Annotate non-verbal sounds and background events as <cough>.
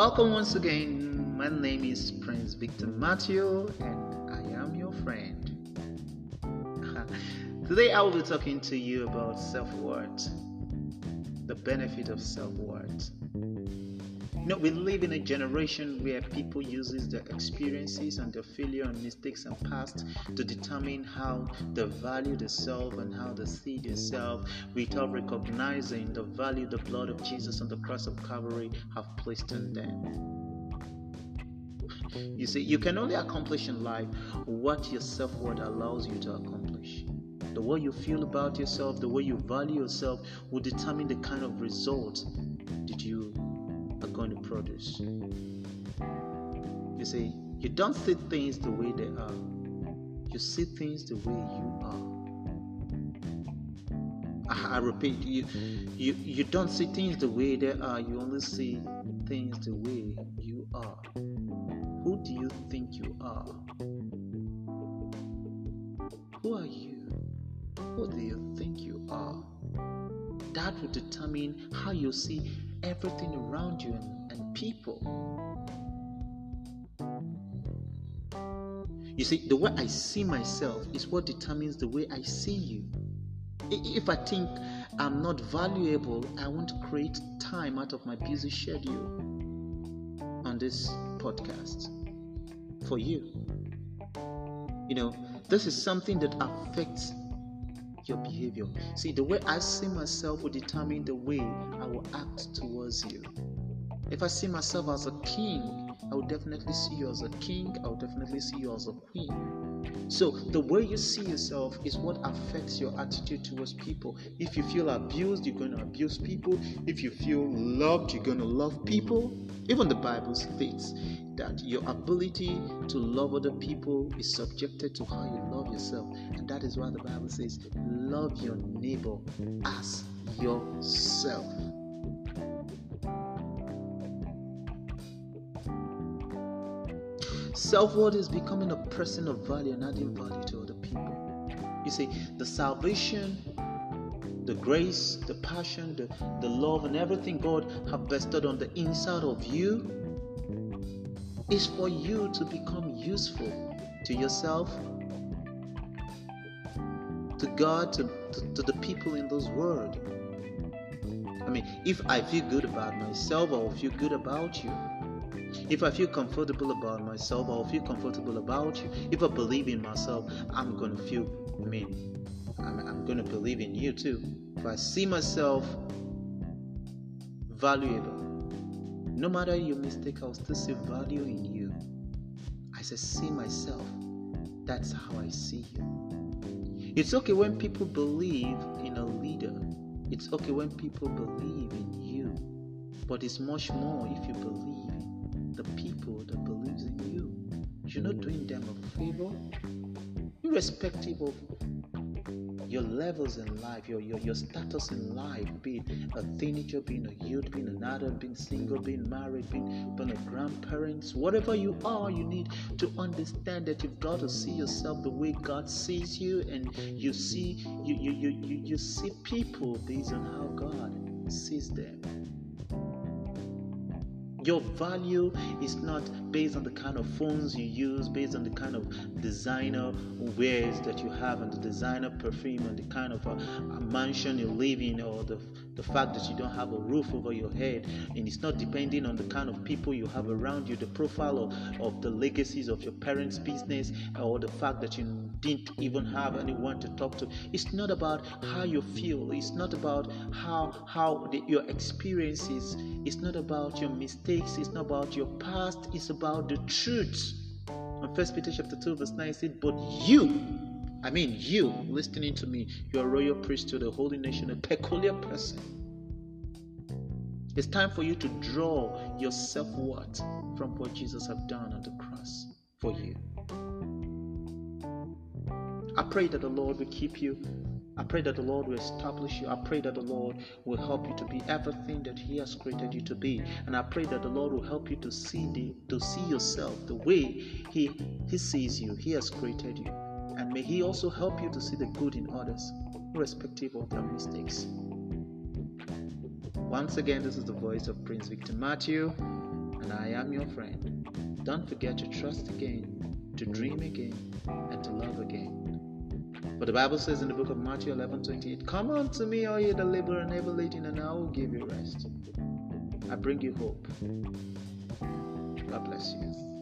Welcome once again. My name is Prince Victor Matthew, and I am your friend. <laughs> Today, I will be talking to you about self worth, the benefit of self worth. You know, we live in a generation where people uses their experiences and their failure and mistakes and past to determine how they value themselves and how they see themselves without recognizing the value the blood of Jesus on the cross of Calvary have placed in them. You see, you can only accomplish in life what your self worth allows you to accomplish. The way you feel about yourself, the way you value yourself will determine the kind of result that you going to produce. You see, you don't see things the way they are, you see things the way you are. I, repeat, you, you you don't see things the way they are, you only see things the way you are. Who do you think you are? Who are you? Who do you think you are? That will determine how you see everything around you and, and people. You see, the way I see myself is what determines the way I see you. If I think I'm not valuable, I won't create time out of my busy schedule on this podcast for you. You know, this is something that affects your behavior. See, the way I see myself will determine the way I will act towards you. If I see myself as a king, I will definitely see you as a king, I will definitely see you as a queen. So, the way you see yourself is what affects your attitude towards people. If you feel abused, you're going to abuse people. If you feel loved, you're going to love people. Even the Bible states that your ability to love other people is subjected to how you love yourself. And that is why the Bible says, Love your neighbor as yourself. Self worth is becoming a person of value and adding value to other people. You see, the salvation, the grace, the passion, the, the love, and everything God have bestowed on the inside of you is for you to become useful to yourself, to God, to, to, to the people in this world. I mean, if I feel good about myself, I will feel good about you. If I feel comfortable about myself, I'll feel comfortable about you. If I believe in myself, I'm going to feel, mean, I'm, I'm going to believe in you too. If I see myself valuable, no matter your mistake, I'll still see value in you. I say, see myself. That's how I see you. It's okay when people believe in a leader. It's okay when people believe in you. But it's much more if you believe the people that believes in you. You're not doing them a favor, irrespective of your levels in life, your, your, your status in life, being a teenager, being a youth, being an adult, being single, being married, being, being a grandparent, whatever you are, you need to understand that you've got to see yourself the way God sees you, and you see you you, you, you, you see people based on how God sees them. Your value is not based on the kind of phones you use, based on the kind of designer wares that you have, and the designer perfume, and the kind of uh, a mansion you live in, or the, the fact that you don't have a roof over your head. And it's not depending on the kind of people you have around you, the profile of, of the legacies of your parents' business, or the fact that you didn't even have anyone to talk to. It's not about how you feel. It's not about how how the, your experiences. It's not about your mistakes. It's not about your past. It's about the truth. On First Peter chapter two verse nine said, "But you." I mean, you listening to me, you're a royal priesthood, a holy nation, a peculiar person. It's time for you to draw your self worth from what Jesus have done on the cross for you. I pray that the Lord will keep you. I pray that the Lord will establish you. I pray that the Lord will help you to be everything that He has created you to be. And I pray that the Lord will help you to see the to see yourself the way He He sees you. He has created you. And may He also help you to see the good in others, irrespective of their mistakes. Once again, this is the voice of Prince Victor Matthew. and I am your friend. Don't forget to trust again, to dream again, and to love again. But the Bible says in the book of Matthew 11 28, Come unto me, all ye that labor and heavy laden, and I will give you rest. I bring you hope. God bless you.